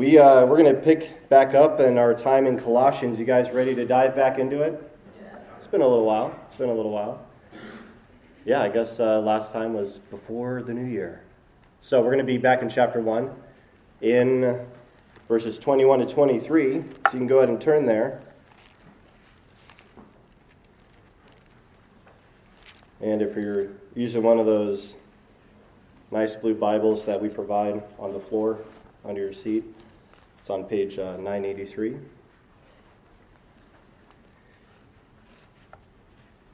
We, uh, we're going to pick back up in our time in Colossians. You guys ready to dive back into it? It's been a little while. It's been a little while. Yeah, I guess uh, last time was before the new year. So we're going to be back in chapter 1 in verses 21 to 23. So you can go ahead and turn there. And if you're using one of those nice blue Bibles that we provide on the floor under your seat, it's on page uh, 983.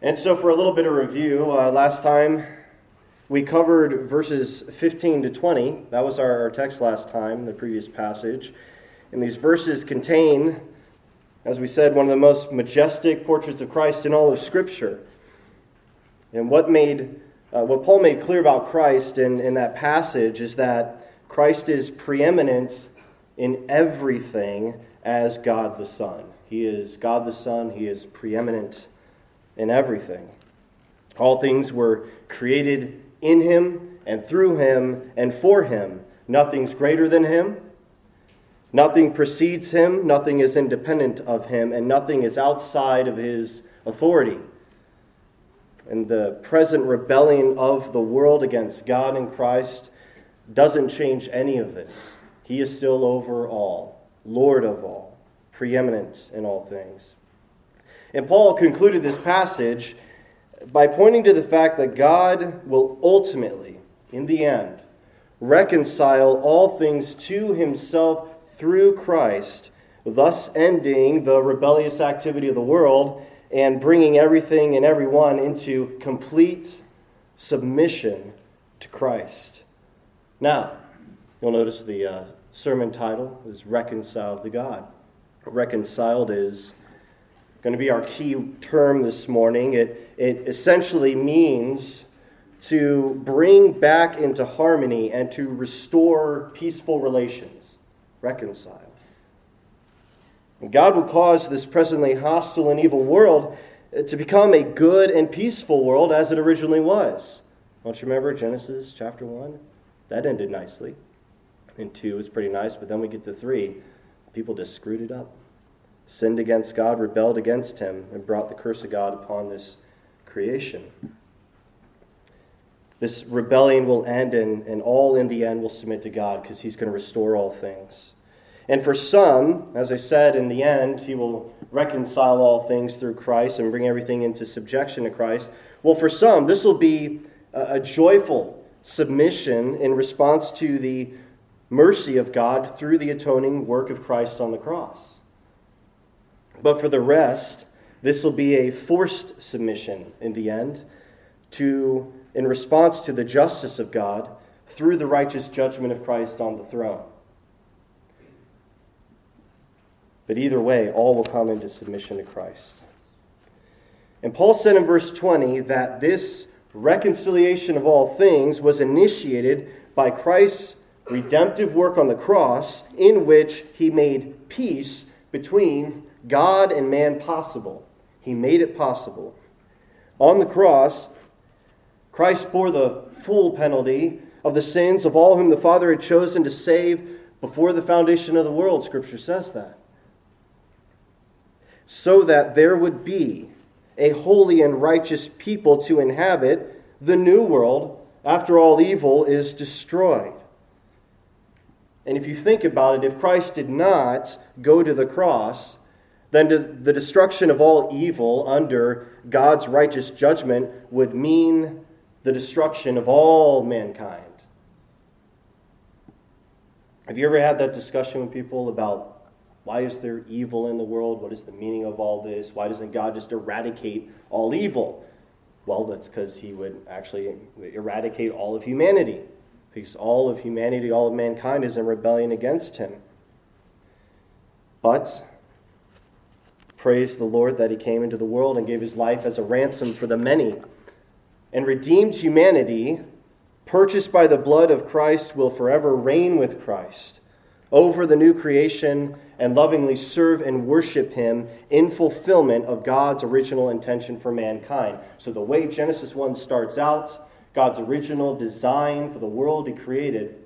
And so, for a little bit of review, uh, last time we covered verses 15 to 20. That was our, our text last time, the previous passage. And these verses contain, as we said, one of the most majestic portraits of Christ in all of Scripture. And what made uh, what Paul made clear about Christ in, in that passage is that Christ is preeminent in everything as God the Son. He is God the Son, He is preeminent in everything. All things were created in Him and through Him and for Him. Nothing's greater than Him. Nothing precedes Him. Nothing is independent of Him. And nothing is outside of His authority and the present rebellion of the world against God and Christ doesn't change any of this. He is still over all, Lord of all, preeminent in all things. And Paul concluded this passage by pointing to the fact that God will ultimately, in the end, reconcile all things to himself through Christ, thus ending the rebellious activity of the world and bringing everything and everyone into complete submission to Christ. Now, you'll notice the uh, sermon title is Reconciled to God. Reconciled is going to be our key term this morning. It, it essentially means to bring back into harmony and to restore peaceful relations. Reconcile. God will cause this presently hostile and evil world uh, to become a good and peaceful world as it originally was. Don't you remember Genesis chapter 1? That ended nicely. And 2 was pretty nice, but then we get to 3. People just screwed it up. Sinned against God, rebelled against Him, and brought the curse of God upon this creation. This rebellion will end, and, and all in the end will submit to God because He's going to restore all things. And for some, as I said, in the end, he will reconcile all things through Christ and bring everything into subjection to Christ. Well, for some, this will be a, a joyful submission in response to the mercy of God through the atoning work of Christ on the cross. But for the rest, this will be a forced submission in the end to in response to the justice of God through the righteous judgment of Christ on the throne. But either way, all will come into submission to Christ. And Paul said in verse 20 that this reconciliation of all things was initiated by Christ's redemptive work on the cross, in which he made peace between God and man possible. He made it possible. On the cross, Christ bore the full penalty of the sins of all whom the Father had chosen to save before the foundation of the world. Scripture says that so that there would be a holy and righteous people to inhabit the new world after all evil is destroyed. And if you think about it, if Christ did not go to the cross, then the destruction of all evil under God's righteous judgment would mean the destruction of all mankind. Have you ever had that discussion with people about why is there evil in the world? What is the meaning of all this? Why doesn't God just eradicate all evil? Well, that's because he would actually eradicate all of humanity. Because all of humanity, all of mankind is in rebellion against him. But praise the Lord that he came into the world and gave his life as a ransom for the many and redeemed humanity, purchased by the blood of Christ, will forever reign with Christ over the new creation and lovingly serve and worship Him in fulfillment of God's original intention for mankind. So, the way Genesis 1 starts out, God's original design for the world He created,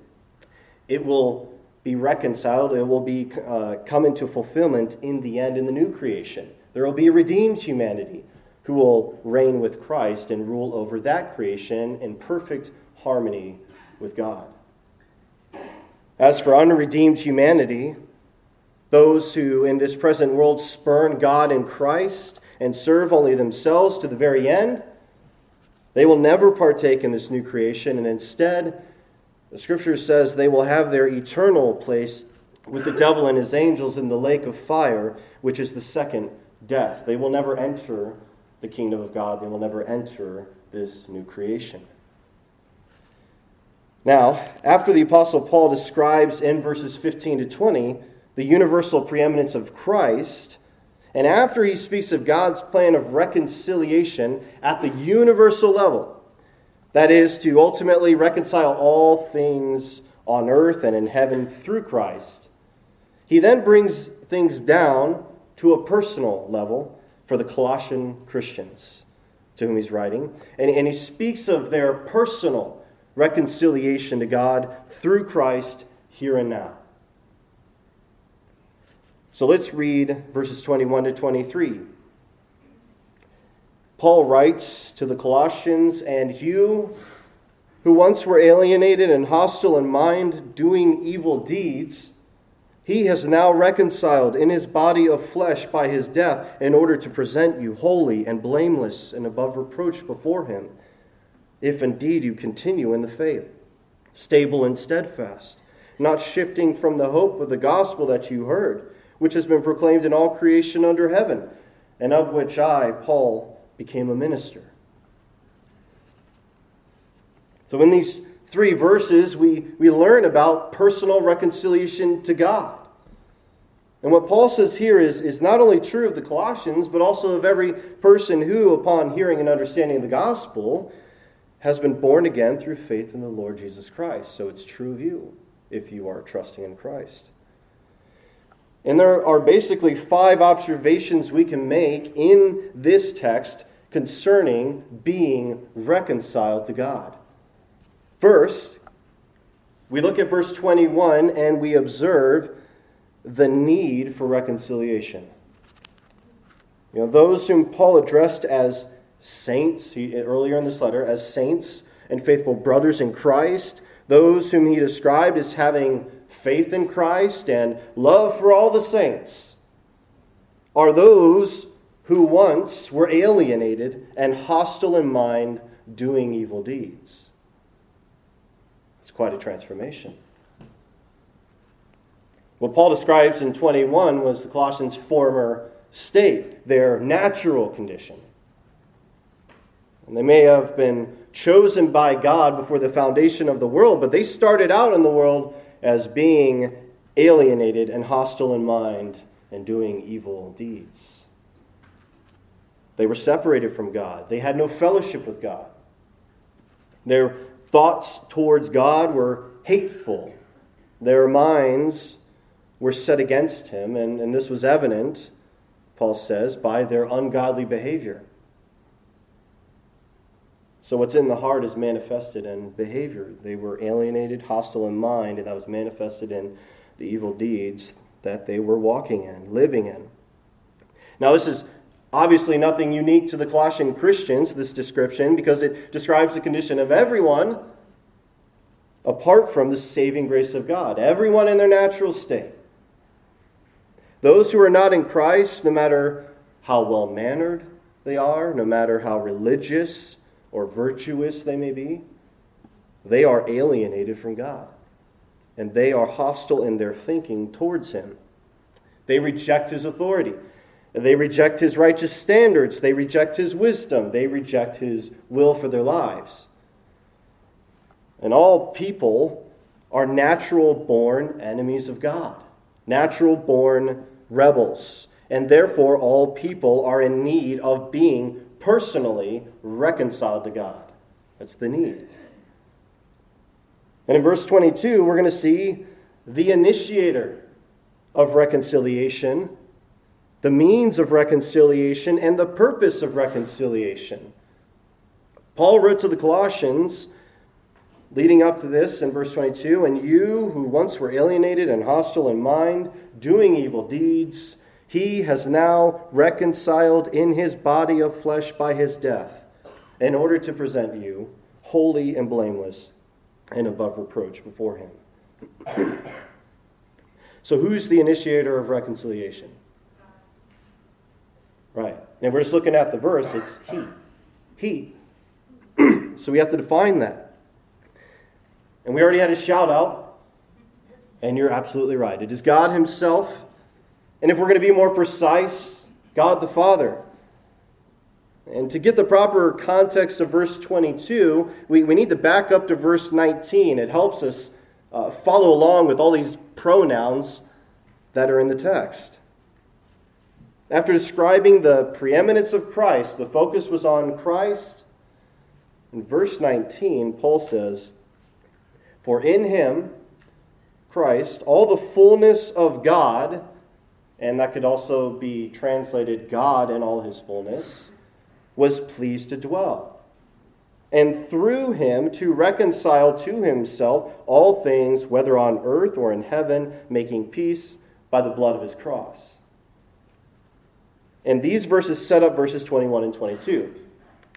it will be reconciled. It will be uh, come into fulfillment in the end in the new creation. There will be a redeemed humanity who will reign with Christ and rule over that creation in perfect harmony with God. As for unredeemed humanity, those who in this present world spurn God and Christ and serve only themselves to the very end, they will never partake in this new creation, and instead, the scripture says they will have their eternal place with the devil and his angels in the lake of fire, which is the second death. They will never enter the kingdom of God, they will never enter this new creation. Now, after the Apostle Paul describes in verses 15 to 20 the universal preeminence of Christ, and after he speaks of God's plan of reconciliation at the universal level, that is, to ultimately reconcile all things on earth and in heaven through Christ, he then brings things down to a personal level for the Colossian Christians to whom he's writing. And, and he speaks of their personal reconciliation to God through Christ here and now. So let's read verses 21 to 23. Paul writes to the Colossians, And you who once were alienated and hostile in mind, doing evil deeds, he has now reconciled in his body of flesh by his death in order to present you holy and blameless and above reproach before him, if indeed you continue in the faith, stable and steadfast, not shifting from the hope of the gospel that you heard which has been proclaimed in all creation under heaven, and of which I, Paul, became a minister. So, in these three verses, we, we learn about personal reconciliation to God. And what Paul says here is, is not only true of the Colossians, but also of every person who, upon hearing and understanding the gospel, has been born again through faith in the Lord Jesus Christ. So it's true of you if you are trusting in Christ. And there are basically five observations we can make in this text concerning being reconciled to God. First, we look at verse 21 and we observe the need for reconciliation. You know, those whom Paul addressed as saints, he, earlier in this letter, as saints and faithful brothers in Christ, those whom he described as having faith in Christ and love for all the saints are those who once were alienated and hostile in mind, doing evil deeds. It's quite a transformation. What Paul describes in 21 was the Colossians' former state, their natural condition. And they may have been chosen by God before the foundation of the world, but they started out in the world as being alienated and hostile in mind and doing evil deeds. They were separated from God, they had no fellowship with God. Their thoughts towards God were hateful, their minds were set against Him, and, and this was evident, Paul says, by their ungodly behavior. So, what's in the heart is manifested in behavior. They were alienated, hostile in mind, and that was manifested in the evil deeds that they were walking in, living in. Now, this is obviously nothing unique to the Colossian Christians, this description, because it describes the condition of everyone apart from the saving grace of God, everyone in their natural state. Those who are not in Christ, no matter how well mannered they are, no matter how religious, or virtuous they may be, they are alienated from God. And they are hostile in their thinking towards Him. They reject His authority. They reject His righteous standards. They reject His wisdom. They reject His will for their lives. And all people are natural born enemies of God, natural born rebels. And therefore, all people are in need of being personally reconciled to God. That's the need. And in verse 22, we're going to see the initiator of reconciliation, the means of reconciliation, and the purpose of reconciliation. Paul wrote to the Colossians leading up to this in verse 22 And you who once were alienated and hostile in mind, doing evil deeds, he has now reconciled in his body of flesh by his death, in order to present you holy and blameless and above reproach before him. so, who's the initiator of reconciliation? Right. And we're just looking at the verse, it's he. He. so we have to define that. And we already had a shout out, and you're absolutely right. It is God Himself. And if we're going to be more precise, God the Father. And to get the proper context of verse 22, we, we need to back up to verse 19. It helps us uh, follow along with all these pronouns that are in the text. After describing the preeminence of Christ, the focus was on Christ. In verse 19, Paul says, For in him, Christ, all the fullness of God, and that could also be translated God in all his fullness, was pleased to dwell. And through him to reconcile to himself all things, whether on earth or in heaven, making peace by the blood of his cross. And these verses set up verses 21 and 22.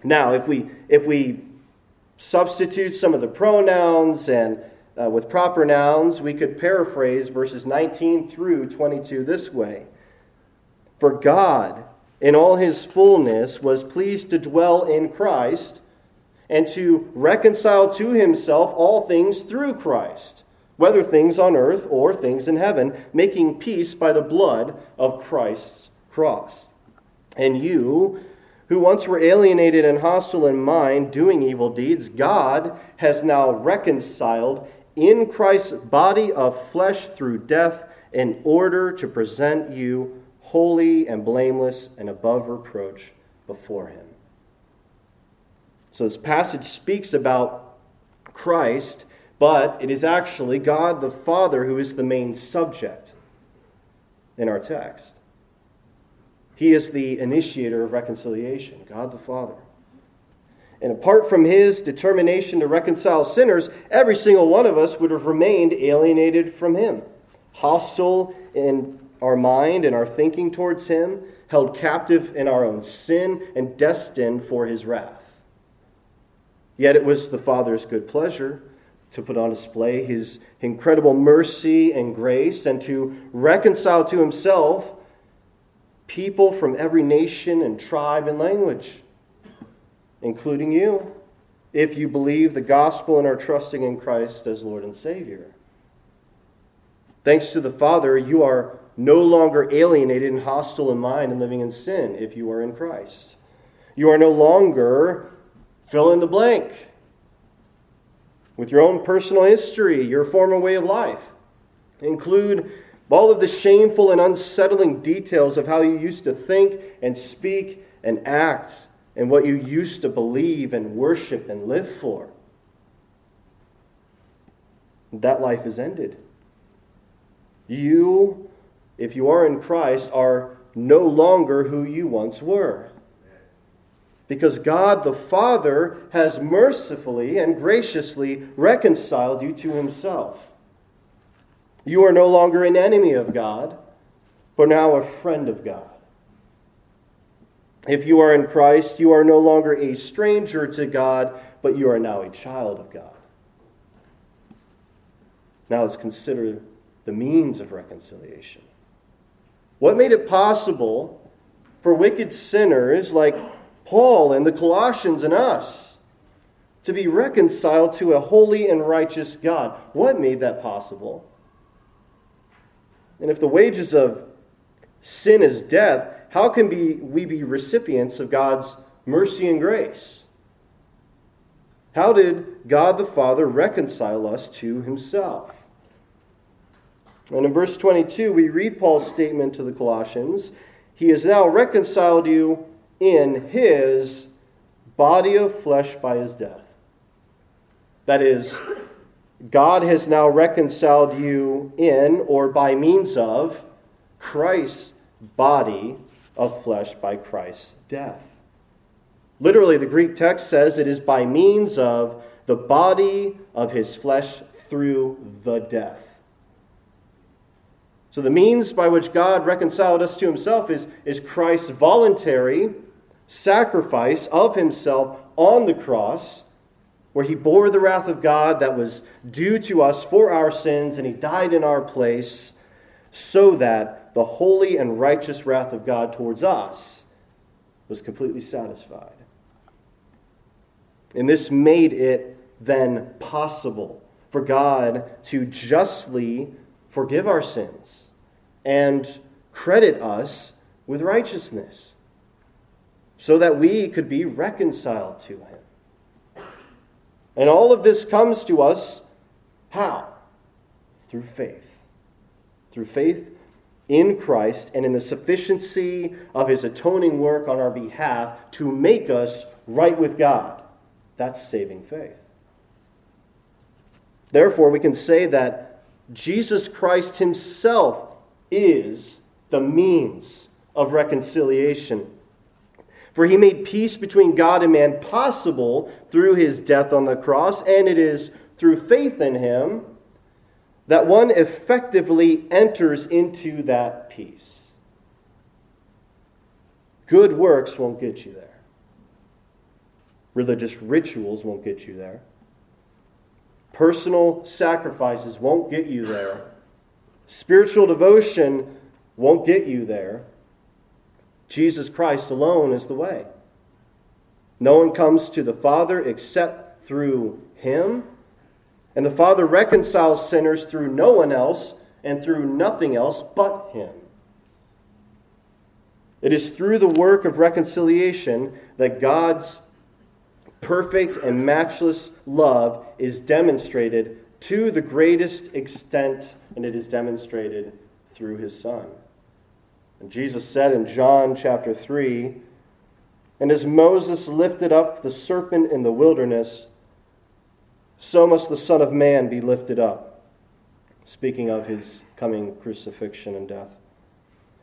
Now, if we, if we substitute some of the pronouns and uh, with proper nouns, we could paraphrase verses 19 through 22 this way For God, in all his fullness, was pleased to dwell in Christ and to reconcile to himself all things through Christ, whether things on earth or things in heaven, making peace by the blood of Christ's cross. And you, who once were alienated and hostile in mind, doing evil deeds, God has now reconciled in Christ's body of flesh through death in order to present you holy and blameless and above reproach before Him. So this passage speaks about Christ, but it is actually God the Father who is the main subject in our text. He is the initiator of reconciliation, God the Father. And apart from his determination to reconcile sinners, every single one of us would have remained alienated from him, hostile in our mind and our thinking towards him, held captive in our own sin, and destined for his wrath. Yet it was the Father's good pleasure to put on display his incredible mercy and grace and to reconcile to himself people from every nation and tribe and language, including you, if you believe the gospel and are trusting in Christ as Lord and Savior. Thanks to the Father, you are no longer alienated and hostile in mind and living in sin if you are in Christ. You are no longer fill in the blank with your own personal history, your former way of life. Include all of the shameful and unsettling details of how you used to think and speak and act and what you used to believe and worship and live for. That life is ended. You, if you are in Christ, are no longer who you once were. Because God the Father has mercifully and graciously reconciled you to Himself. You are no longer an enemy of God, but now a friend of God. If you are in Christ, you are no longer a stranger to God, but you are now a child of God. Now let's consider the means of reconciliation. What made it possible for wicked sinners like Paul and the Colossians and us to be reconciled to a holy and righteous God? What made that possible? And if the wages of sin is death, how can be, we be recipients of God's mercy and grace? How did God the Father reconcile us to himself? And in verse 22, we read Paul's statement to the Colossians He has now reconciled you in his body of flesh by his death. That is, God has now reconciled you in or by means of Christ's body of flesh by Christ's death. Literally, the Greek text says it is by means of the body of his flesh through the death. So, the means by which God reconciled us to himself is, is Christ's voluntary sacrifice of himself on the cross, where he bore the wrath of God that was due to us for our sins, and he died in our place, so that the holy and righteous wrath of God towards us was completely satisfied. And this made it then possible for God to justly forgive our sins and credit us with righteousness so that we could be reconciled to Him. And all of this comes to us how? Through faith. Through faith in Christ and in the sufficiency of His atoning work on our behalf to make us right with God. That's saving faith. Therefore, we can say that Jesus Christ Himself is the means of reconciliation. For He made peace between God and man possible through His death on the cross, and it is through faith in Him that one effectively enters into that peace. Good works won't get you there. Religious rituals won't get you there. Personal sacrifices won't get you there. Spiritual devotion won't get you there. Jesus Christ alone is the way. No one comes to the Father except through Him. And the Father reconciles sinners through no one else and through nothing else but Him. It is through the work of reconciliation that God's perfect and matchless love is demonstrated to the greatest extent, and it is demonstrated through his Son. And Jesus said in John chapter 3 And as Moses lifted up the serpent in the wilderness, so must the Son of Man be lifted up. Speaking of his coming crucifixion and death.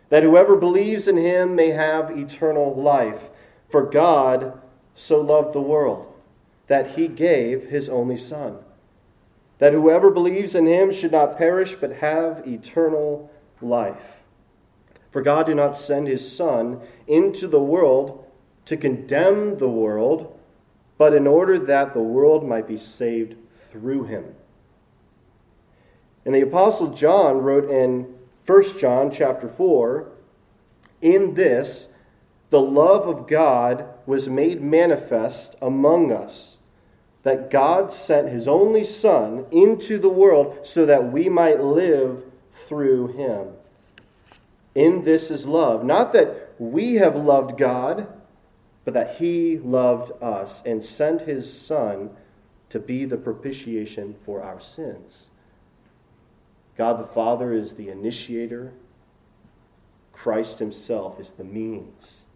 That whoever believes in him may have eternal life. For God so loved the world that he gave his only Son, that whoever believes in him should not perish but have eternal life. For God did not send his Son into the world to condemn the world, but in order that the world might be saved through him. And the apostle John wrote in 1 John chapter 4, in this the love of God was made manifest among us, that God sent his only Son into the world so that we might live through him. In this is love. Not that we have loved God, but that he loved us and sent his Son to be the propitiation for our sins. God the Father is the initiator, Christ himself is the means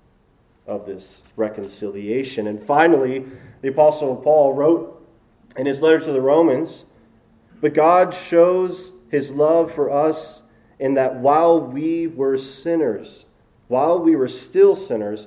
of this reconciliation. And finally, the Apostle Paul wrote in his letter to the Romans But God shows his love for us in that while we were sinners, while we were still sinners,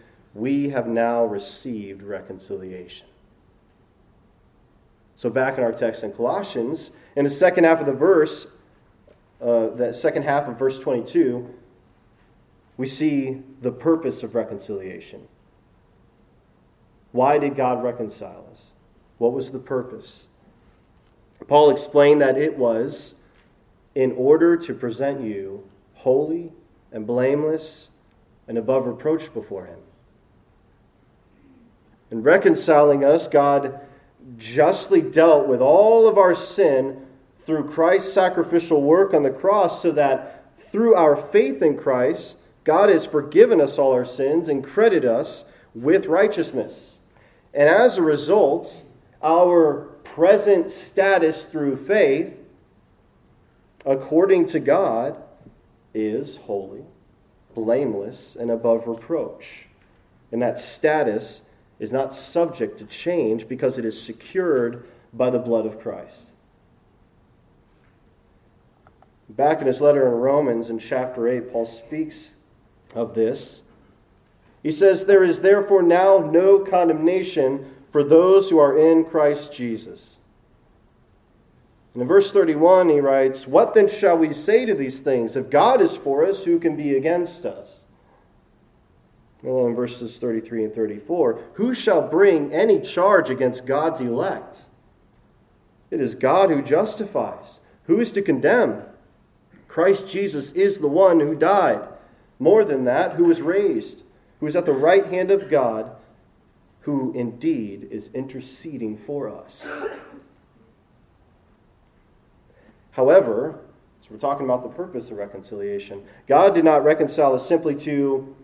we have now received reconciliation. So, back in our text in Colossians, in the second half of the verse, uh, that second half of verse 22, we see the purpose of reconciliation. Why did God reconcile us? What was the purpose? Paul explained that it was in order to present you holy and blameless and above reproach before Him. In reconciling us, God justly dealt with all of our sin through Christ's sacrificial work on the cross so that through our faith in Christ, God has forgiven us all our sins and credited us with righteousness. And as a result, our present status through faith, according to God, is holy, blameless, and above reproach. And that status is not subject to change because it is secured by the blood of Christ. Back in his letter in Romans in chapter 8, Paul speaks of this. He says, There is therefore now no condemnation for those who are in Christ Jesus. And in verse 31, he writes, What then shall we say to these things? If God is for us, who can be against us? In verses 33 and 34, Who shall bring any charge against God's elect? It is God who justifies. Who is to condemn? Christ Jesus is the one who died. More than that, who was raised, who is at the right hand of God who indeed is interceding for us. However, so we're talking about the purpose of reconciliation. God did not reconcile us simply to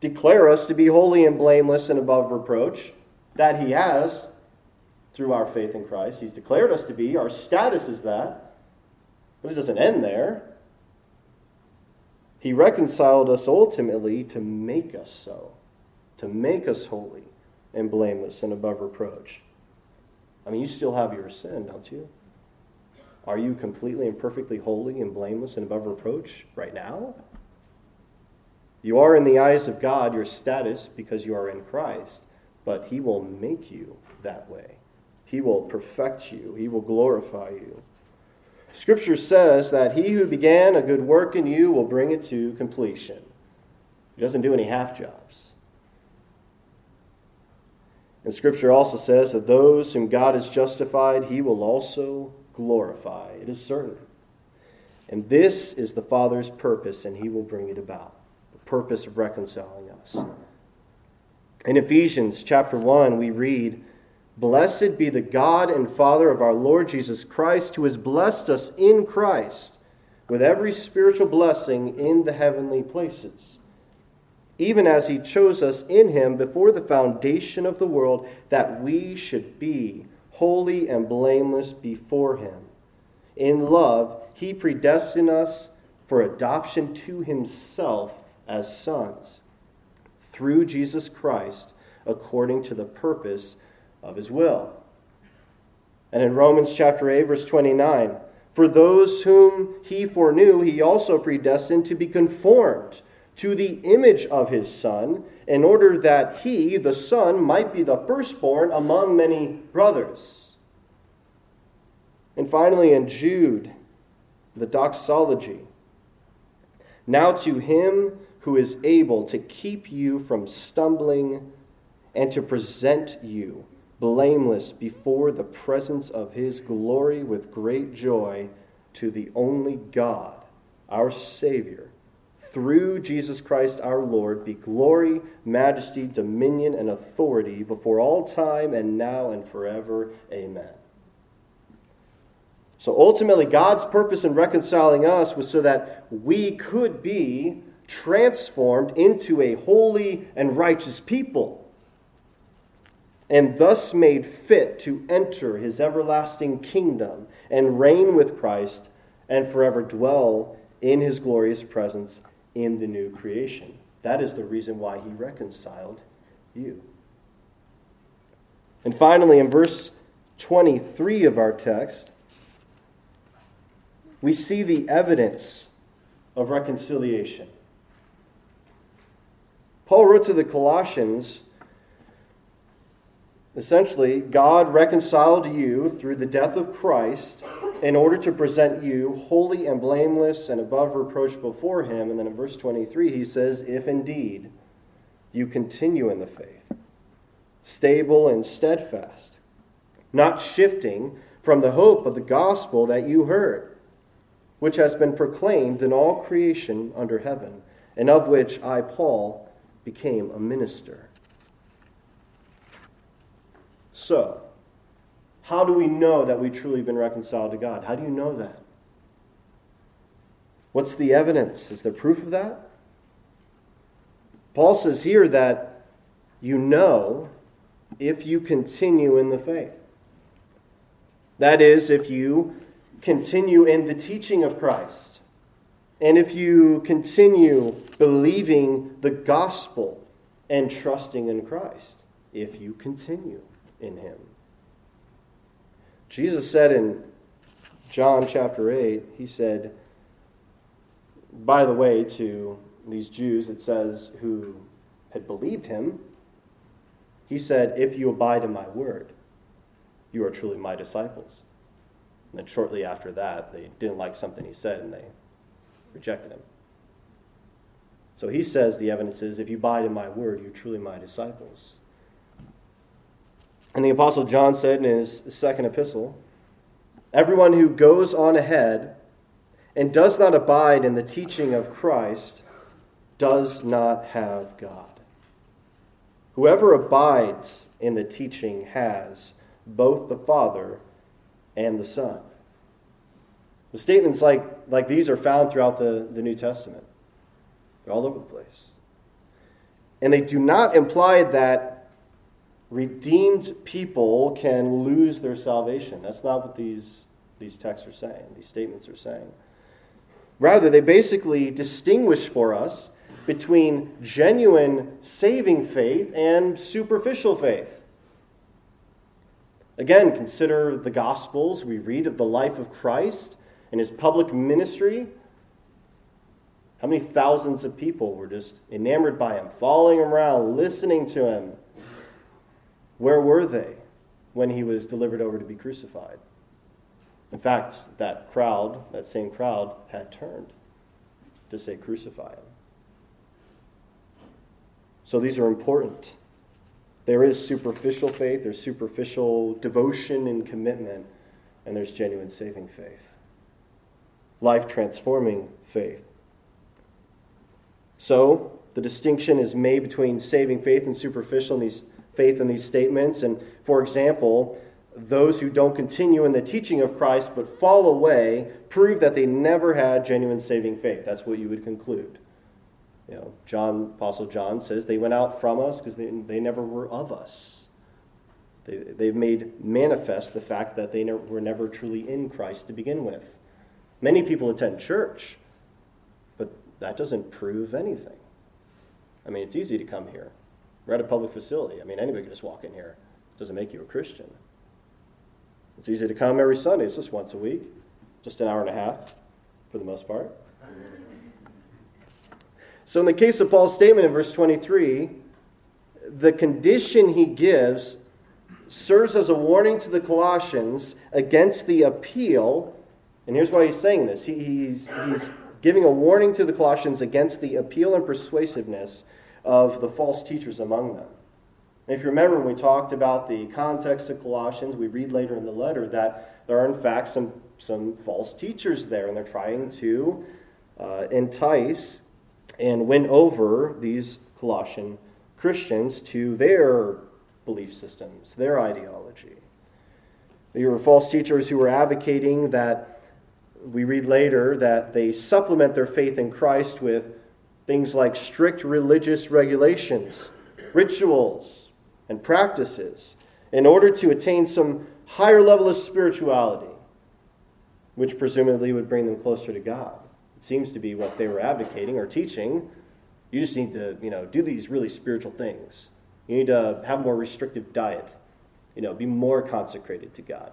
declare us to be holy and blameless and above reproach. That He has through our faith in Christ. He's declared us to be. Our status is that. But it doesn't end there. He reconciled us ultimately to make us so, to make us holy and blameless and above reproach. I mean, you still have your sin, don't you? Are you completely and perfectly holy and blameless and above reproach right now? You are in the eyes of God your status because you are in Christ, but He will make you that way. He will perfect you, He will glorify you. Scripture says that He who began a good work in you will bring it to completion. He doesn't do any half jobs. And Scripture also says that those whom God has justified, he will also glorify. It is certain. And this is the Father's purpose, and he will bring it about purpose of reconciling us. In Ephesians chapter 1, we read, Blessed be the God and Father of our Lord Jesus Christ, who has blessed us in Christ with every spiritual blessing in the heavenly places even as he chose us in him before the foundation of the world, that we should be holy and blameless before him. In love, he predestined us for adoption to himself as sons through Jesus Christ, according to the purpose of his will. And in Romans chapter 8, verse 29, for those whom he foreknew, he also predestined to be conformed to the image of his Son, in order that he, the Son, might be the firstborn among many brothers. And finally, in Jude, the doxology. Now to him who is able to keep you from stumbling and to present you blameless before the presence of his glory with great joy, to the only God, our Savior through Jesus Christ our Lord be glory, majesty, dominion, and authority before all time and now and forever. Amen. So ultimately, God's purpose in reconciling us was so that we could be transformed into a holy and righteous people, and thus made fit to enter his everlasting kingdom and reign with Christ and forever dwell in his glorious presence in the new creation. That is the reason why he reconciled you. And finally, in verse 23 of our text, we see the evidence of reconciliation. Paul wrote to the Colossians essentially, God reconciled you through the death of Christ in order to present you holy and blameless and above reproach before him. And then in verse 23, he says, If indeed you continue in the faith, stable and steadfast, not shifting from the hope of the gospel that you heard, which has been proclaimed in all creation under heaven, and of which I, Paul, became a minister. So, how do we know that we've truly been reconciled to God? How do you know that? What's the evidence? Is there proof of that? Paul says here that you know if you continue in the faith. That is, if you continue in the teaching of Christ, and if you continue believing the gospel and trusting in Christ, if you continue in Him. Jesus said in John chapter 8, He said, by the way, to these Jews, it says, who had believed Him, He said, If you abide in my word, you are truly my disciples. And then shortly after that, they didn't like something he said and they rejected him. So he says the evidence is if you abide in my word, you're truly my disciples. And the Apostle John said in his second epistle Everyone who goes on ahead and does not abide in the teaching of Christ does not have God. Whoever abides in the teaching has both the Father and the Son. The statements like, like these are found throughout the, the New Testament. They're all over the place. And they do not imply that redeemed people can lose their salvation. That's not what these, these texts are saying, these statements are saying. Rather, they basically distinguish for us between genuine saving faith and superficial faith. Again, consider the Gospels. We read of the life of Christ and his public ministry. How many thousands of people were just enamored by him, following him around, listening to him? Where were they when he was delivered over to be crucified? In fact, that crowd, that same crowd, had turned to say, Crucify him. So these are important. There is superficial faith, there's superficial devotion and commitment, and there's genuine saving faith. Life transforming faith. So, the distinction is made between saving faith and superficial in these faith in these statements. And for example, those who don't continue in the teaching of Christ but fall away prove that they never had genuine saving faith. That's what you would conclude. You know, John, Apostle John says they went out from us because they, they never were of us. They, they've made manifest the fact that they never, were never truly in Christ to begin with. Many people attend church, but that doesn't prove anything. I mean, it's easy to come here. We're at a public facility. I mean, anybody can just walk in here. It doesn't make you a Christian. It's easy to come every Sunday. It's just once a week, just an hour and a half for the most part. So, in the case of Paul's statement in verse 23, the condition he gives serves as a warning to the Colossians against the appeal. And here's why he's saying this he, he's, he's giving a warning to the Colossians against the appeal and persuasiveness of the false teachers among them. And if you remember, when we talked about the context of Colossians, we read later in the letter that there are, in fact, some, some false teachers there, and they're trying to uh, entice and win over these Colossian Christians to their belief systems, their ideology. There were false teachers who were advocating that we read later that they supplement their faith in Christ with things like strict religious regulations, rituals, and practices in order to attain some higher level of spirituality, which presumably would bring them closer to God. It seems to be what they were advocating or teaching. You just need to, you know, do these really spiritual things. You need to have a more restrictive diet. You know, be more consecrated to God.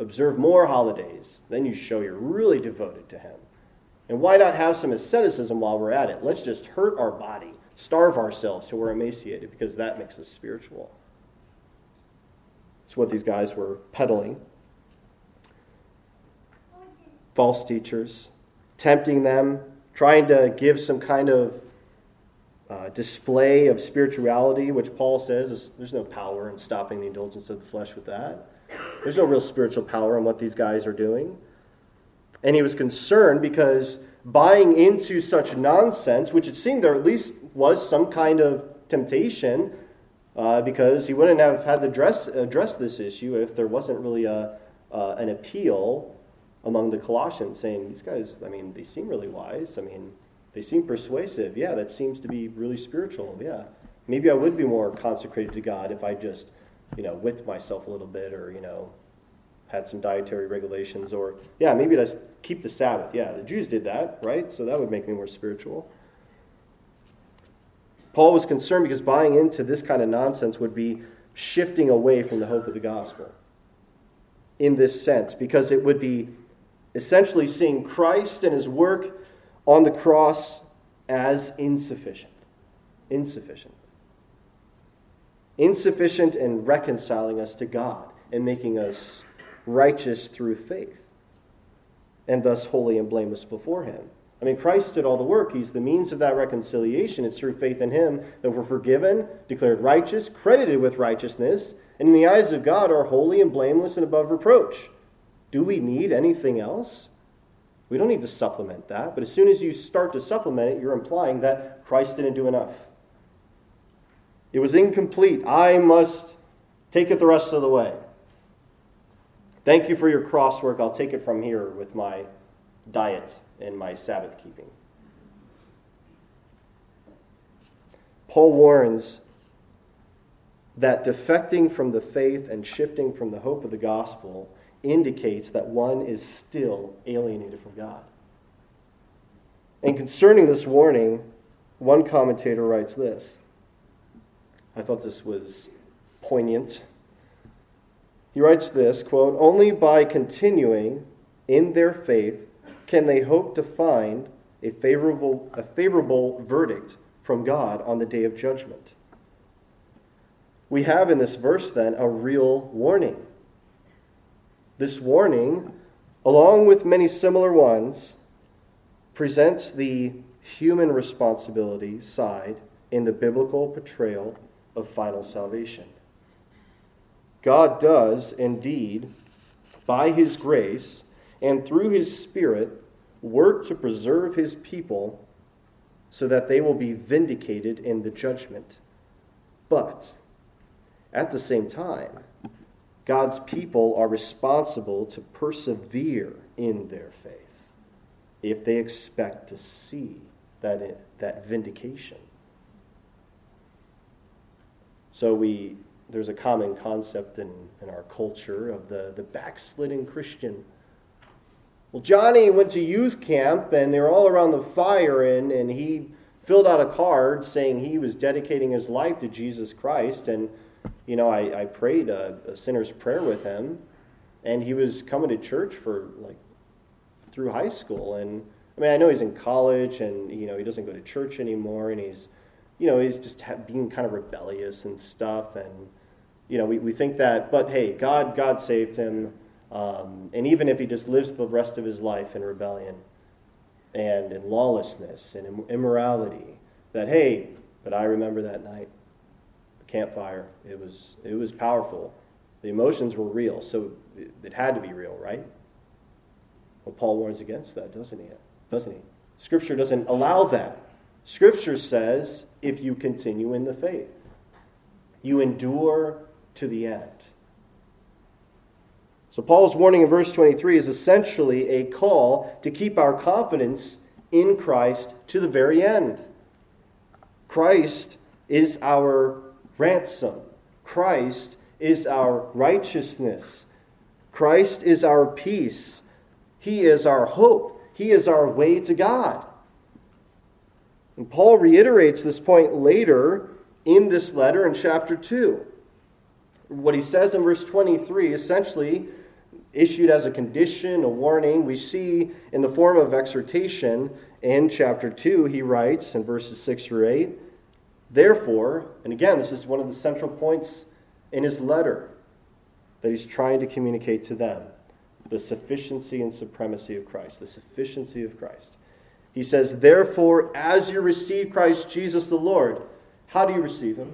Observe more holidays. Then you show you're really devoted to Him. And why not have some asceticism while we're at it? Let's just hurt our body, starve ourselves till we're emaciated, because that makes us spiritual. It's what these guys were peddling. False teachers, tempting them, trying to give some kind of uh, display of spirituality, which Paul says is, there's no power in stopping the indulgence of the flesh with that. There's no real spiritual power in what these guys are doing. And he was concerned because buying into such nonsense, which it seemed there at least was some kind of temptation, uh, because he wouldn't have had to address, address this issue if there wasn't really a, uh, an appeal among the Colossians, saying, These guys, I mean, they seem really wise. I mean, they seem persuasive. Yeah, that seems to be really spiritual. Yeah. Maybe I would be more consecrated to God if I just, you know, with myself a little bit or, you know, had some dietary regulations, or, yeah, maybe let's keep the Sabbath. Yeah, the Jews did that, right? So that would make me more spiritual. Paul was concerned because buying into this kind of nonsense would be shifting away from the hope of the gospel in this sense, because it would be essentially seeing Christ and his work on the cross as insufficient. Insufficient. Insufficient in reconciling us to God and making us righteous through faith, and thus holy and blameless before him. I mean, Christ did all the work. He's the means of that reconciliation. It's through faith in Him that we're forgiven, declared righteous, credited with righteousness, and in the eyes of God are holy and blameless and above reproach. Do we need anything else? We don't need to supplement that, but as soon as you start to supplement it, you're implying that Christ didn't do enough. It was incomplete. I must take it the rest of the way. Thank you for your crosswork. I'll take it from here with my diet and my Sabbath keeping. Paul warns that defecting from the faith and shifting from the hope of the gospel indicates that one is still alienated from God. And concerning this warning, one commentator writes this. I thought this was poignant. He writes this quote, Only by continuing in their faith can they hope to find a favorable, a favorable verdict from God on the day of judgment. We have in this verse, then, a real warning. This warning, along with many similar ones, presents the human responsibility side in the biblical portrayal of final salvation. God does indeed, by his grace and through his Spirit, work to preserve his people so that they will be vindicated in the judgment. But at the same time, God's people are responsible to persevere in their faith if they expect to see that, that vindication. So we, there's a common concept in, in our culture of the, the backslidden Christian well, Johnny went to youth camp and they were all around the fire, and, and he filled out a card saying he was dedicating his life to Jesus Christ. And, you know, I, I prayed a, a sinner's prayer with him, and he was coming to church for like through high school. And I mean, I know he's in college and, you know, he doesn't go to church anymore, and he's, you know, he's just being kind of rebellious and stuff. And, you know, we, we think that, but hey, God, God saved him. Um, and even if he just lives the rest of his life in rebellion and in lawlessness and immorality, that hey, but I remember that night, the campfire. It was it was powerful. The emotions were real, so it, it had to be real, right? Well, Paul warns against that, doesn't he? Doesn't he? Scripture doesn't allow that. Scripture says if you continue in the faith, you endure to the end. So, Paul's warning in verse 23 is essentially a call to keep our confidence in Christ to the very end. Christ is our ransom, Christ is our righteousness, Christ is our peace, He is our hope, He is our way to God. And Paul reiterates this point later in this letter in chapter 2. What he says in verse 23 essentially issued as a condition, a warning, we see in the form of exhortation in chapter 2, he writes in verses 6 through 8, Therefore, and again, this is one of the central points in his letter that he's trying to communicate to them the sufficiency and supremacy of Christ, the sufficiency of Christ. He says, Therefore, as you receive Christ Jesus the Lord, how do you receive him?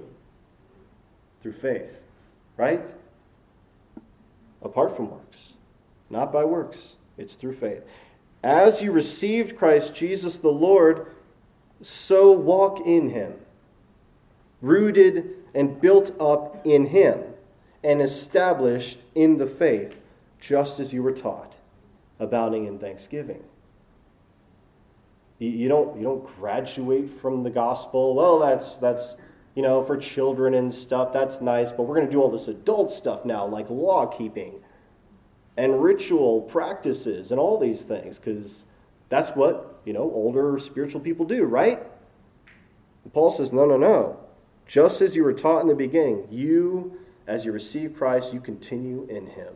Through faith, right? apart from works, not by works. It's through faith. As you received Christ Jesus the Lord, so walk in him, rooted and built up in him, and established in the faith, just as you were taught, abounding in thanksgiving. You don't, you don't graduate from the gospel. Well, that's, that's you know, for children and stuff. That's nice, but we're going to do all this adult stuff now, like law keeping. and ritual practices and all these things because that's what, you know, older spiritual people do, right? And Paul says, no, no, no. Just as you were taught in the beginning, you, as you receive Christ, you continue in him.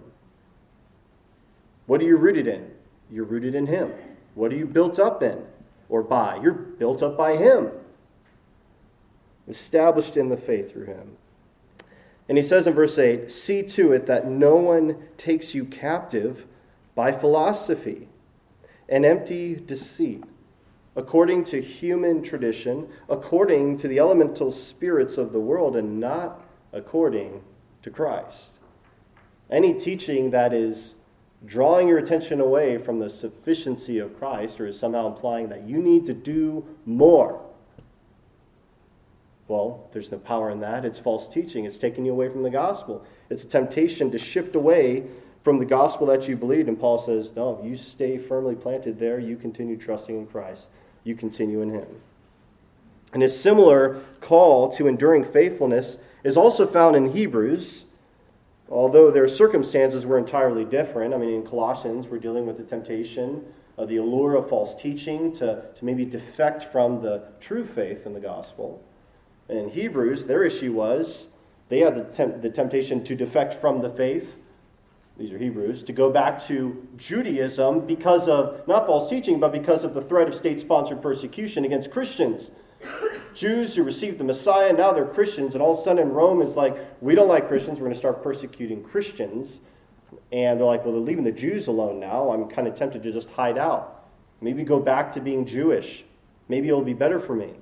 What are you rooted in? You're rooted in him. What are you built up in or by? You're built up by him. Established in the faith through him. And he says in verse 8, See to it that no one takes you captive by philosophy and empty deceit, according to human tradition, according to the elemental spirits of the world, and not according to Christ. Any teaching that is drawing your attention away from the sufficiency of Christ or is somehow implying that you need to do more well, there's no power in that. It's false teaching. It's taking you away from the gospel. It's a temptation to shift away from the gospel that you believed. And Paul says, no, you stay firmly planted there. You continue trusting in Christ. You continue in Him. And a similar call to enduring faithfulness is also found in Hebrews, although their circumstances were entirely different. I mean, in Colossians, we're dealing with the temptation of the allure of false teaching to, to maybe defect from the true faith in the gospel. And in Hebrews, their issue was they had the, temp- the temptation to defect from the faith. These are Hebrews, to go back to Judaism because of not false teaching, but because of the threat of state sponsored persecution against Christians. Jews who received the Messiah, now they're Christians, and all of a sudden Rome is like, we don't like Christians, we're going to start persecuting Christians. And they're like, well, they're leaving the Jews alone now. I'm kind of tempted to just hide out. Maybe go back to being Jewish. Maybe it'll be better for me.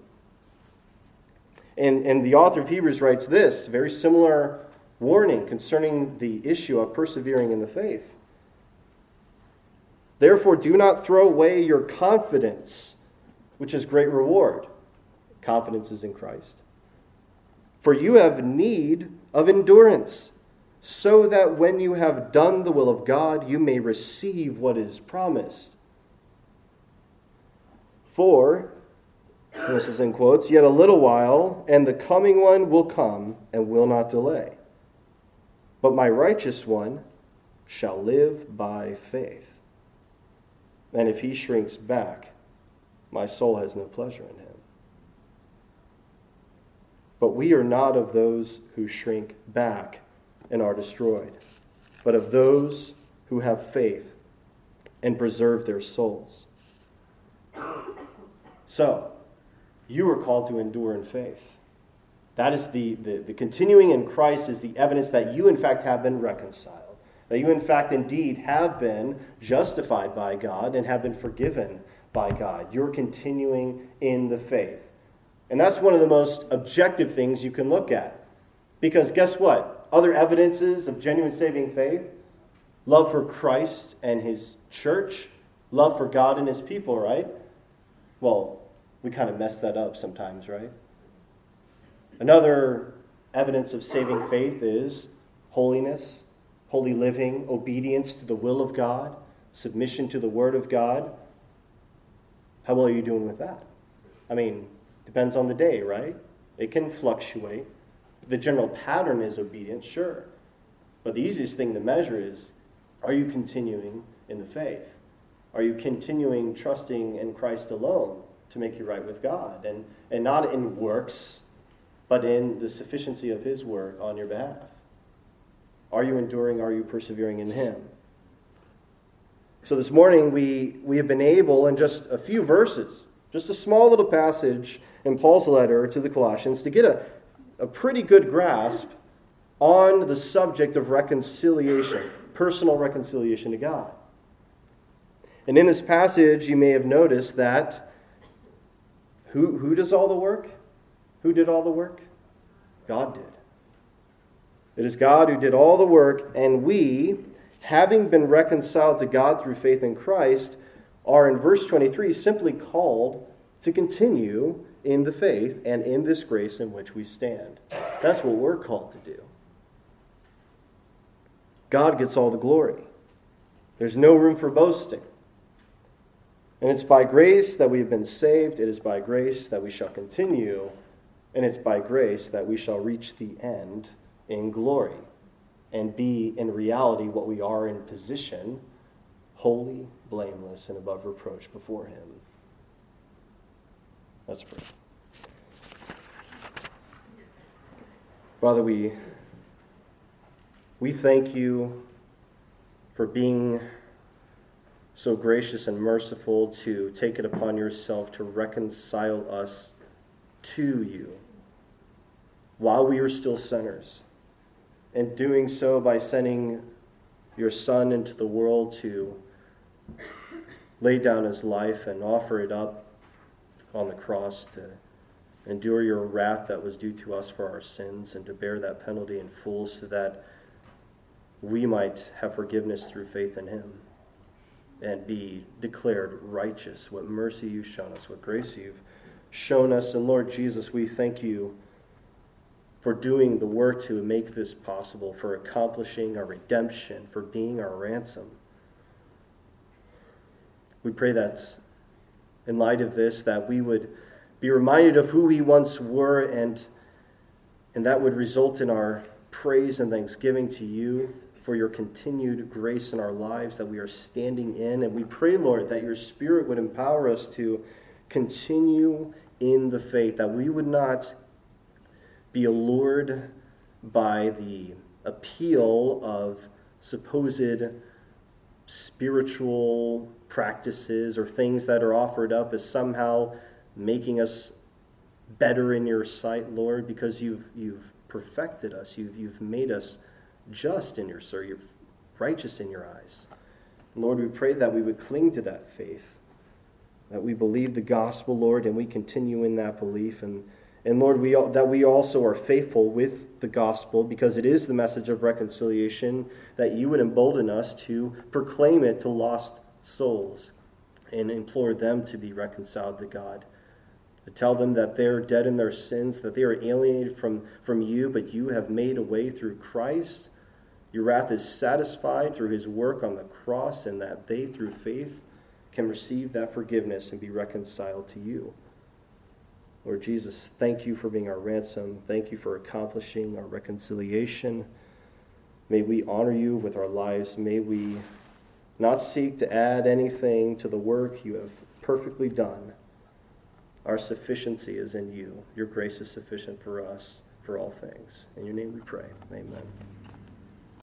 And, and the author of Hebrews writes this very similar warning concerning the issue of persevering in the faith. Therefore, do not throw away your confidence, which is great reward. Confidence is in Christ. For you have need of endurance, so that when you have done the will of God, you may receive what is promised. For this is in quotes, yet a little while, and the coming one will come and will not delay. But my righteous one shall live by faith. And if he shrinks back, my soul has no pleasure in him. But we are not of those who shrink back and are destroyed, but of those who have faith and preserve their souls. So, you are called to endure in faith. That is the, the, the, continuing in Christ is the evidence that you, in fact, have been reconciled. That you, in fact, indeed have been justified by God and have been forgiven by God. You're continuing in the faith. And that's one of the most objective things you can look at. Because guess what? Other evidences of genuine saving faith love for Christ and his church, love for God and his people, right? Well, we kind of mess that up sometimes, right? Another evidence of saving faith is holiness, holy living, obedience to the will of God, submission to the word of God. How well are you doing with that? I mean, depends on the day, right? It can fluctuate. The general pattern is obedience, sure. But the easiest thing to measure is are you continuing in the faith? Are you continuing trusting in Christ alone? to make you right with God, and, and not in works, but in the sufficiency of His work on your behalf. Are you enduring? Are you persevering in Him? So this morning we, we have been able, in just a few verses, just a small little passage in Paul's letter to the Colossians, to get a, a pretty good grasp on the subject of reconciliation, personal reconciliation to God. And in this passage, you may have noticed that who, who does all the work? Who did all the work? God did. It is God who did all the work, and we, having been reconciled to God through faith in Christ, are in verse 23 simply called to continue in the faith and in this grace in which we stand. That's what we're called to do. God gets all the glory. There's no room for boasting. And it's by grace that we've been saved. It is by grace that we shall continue. And it's by grace that we shall reach the end in glory. and be in reality what we are in position holy, blameless, and above reproach before Him. Let's pray. Father, we, we thank you for being so gracious and merciful to take it upon yourself to reconcile us to you while we were still sinners, and doing so by sending your Son into the world to lay down his life and offer it up on the cross to endure your wrath that was due to us for our sins and to bear that penalty in full so that we might have forgiveness through faith in him and be declared righteous. What mercy you've shown us, what grace you've shown us. And Lord Jesus, we thank you for doing the work to make this possible, for accomplishing our redemption, for being our ransom. We pray that in light of this, that we would be reminded of who we once were, and, and that would result in our praise and thanksgiving to you for your continued grace in our lives that we are standing in. And we pray, Lord, that your Spirit would empower us to continue in the faith, that we would not be allured by the appeal of supposed spiritual practices or things that are offered up as somehow making us better in your sight, Lord, because you've, you've perfected us. You've, you've made us just in your sight. You're righteous in your eyes. Lord, we pray that we would cling to that faith, that we believe the gospel, Lord, and we continue in that belief. And, and Lord, we, that we also are faithful with the gospel because it is the message of reconciliation, that you would embolden us to proclaim it to lost souls and implore them to be reconciled to God. To tell them that they're dead in their sins, that they are alienated from, from you, but you have made a way through Christ. Your wrath is satisfied through his work on the cross, and that they, through faith, can receive that forgiveness and be reconciled to you. Lord Jesus, thank you for being our ransom. Thank you for accomplishing our reconciliation. May we honor you with our lives. May we not seek to add anything to the work you have perfectly done. Our sufficiency is in you. Your grace is sufficient for us for all things. In your name we pray. Amen.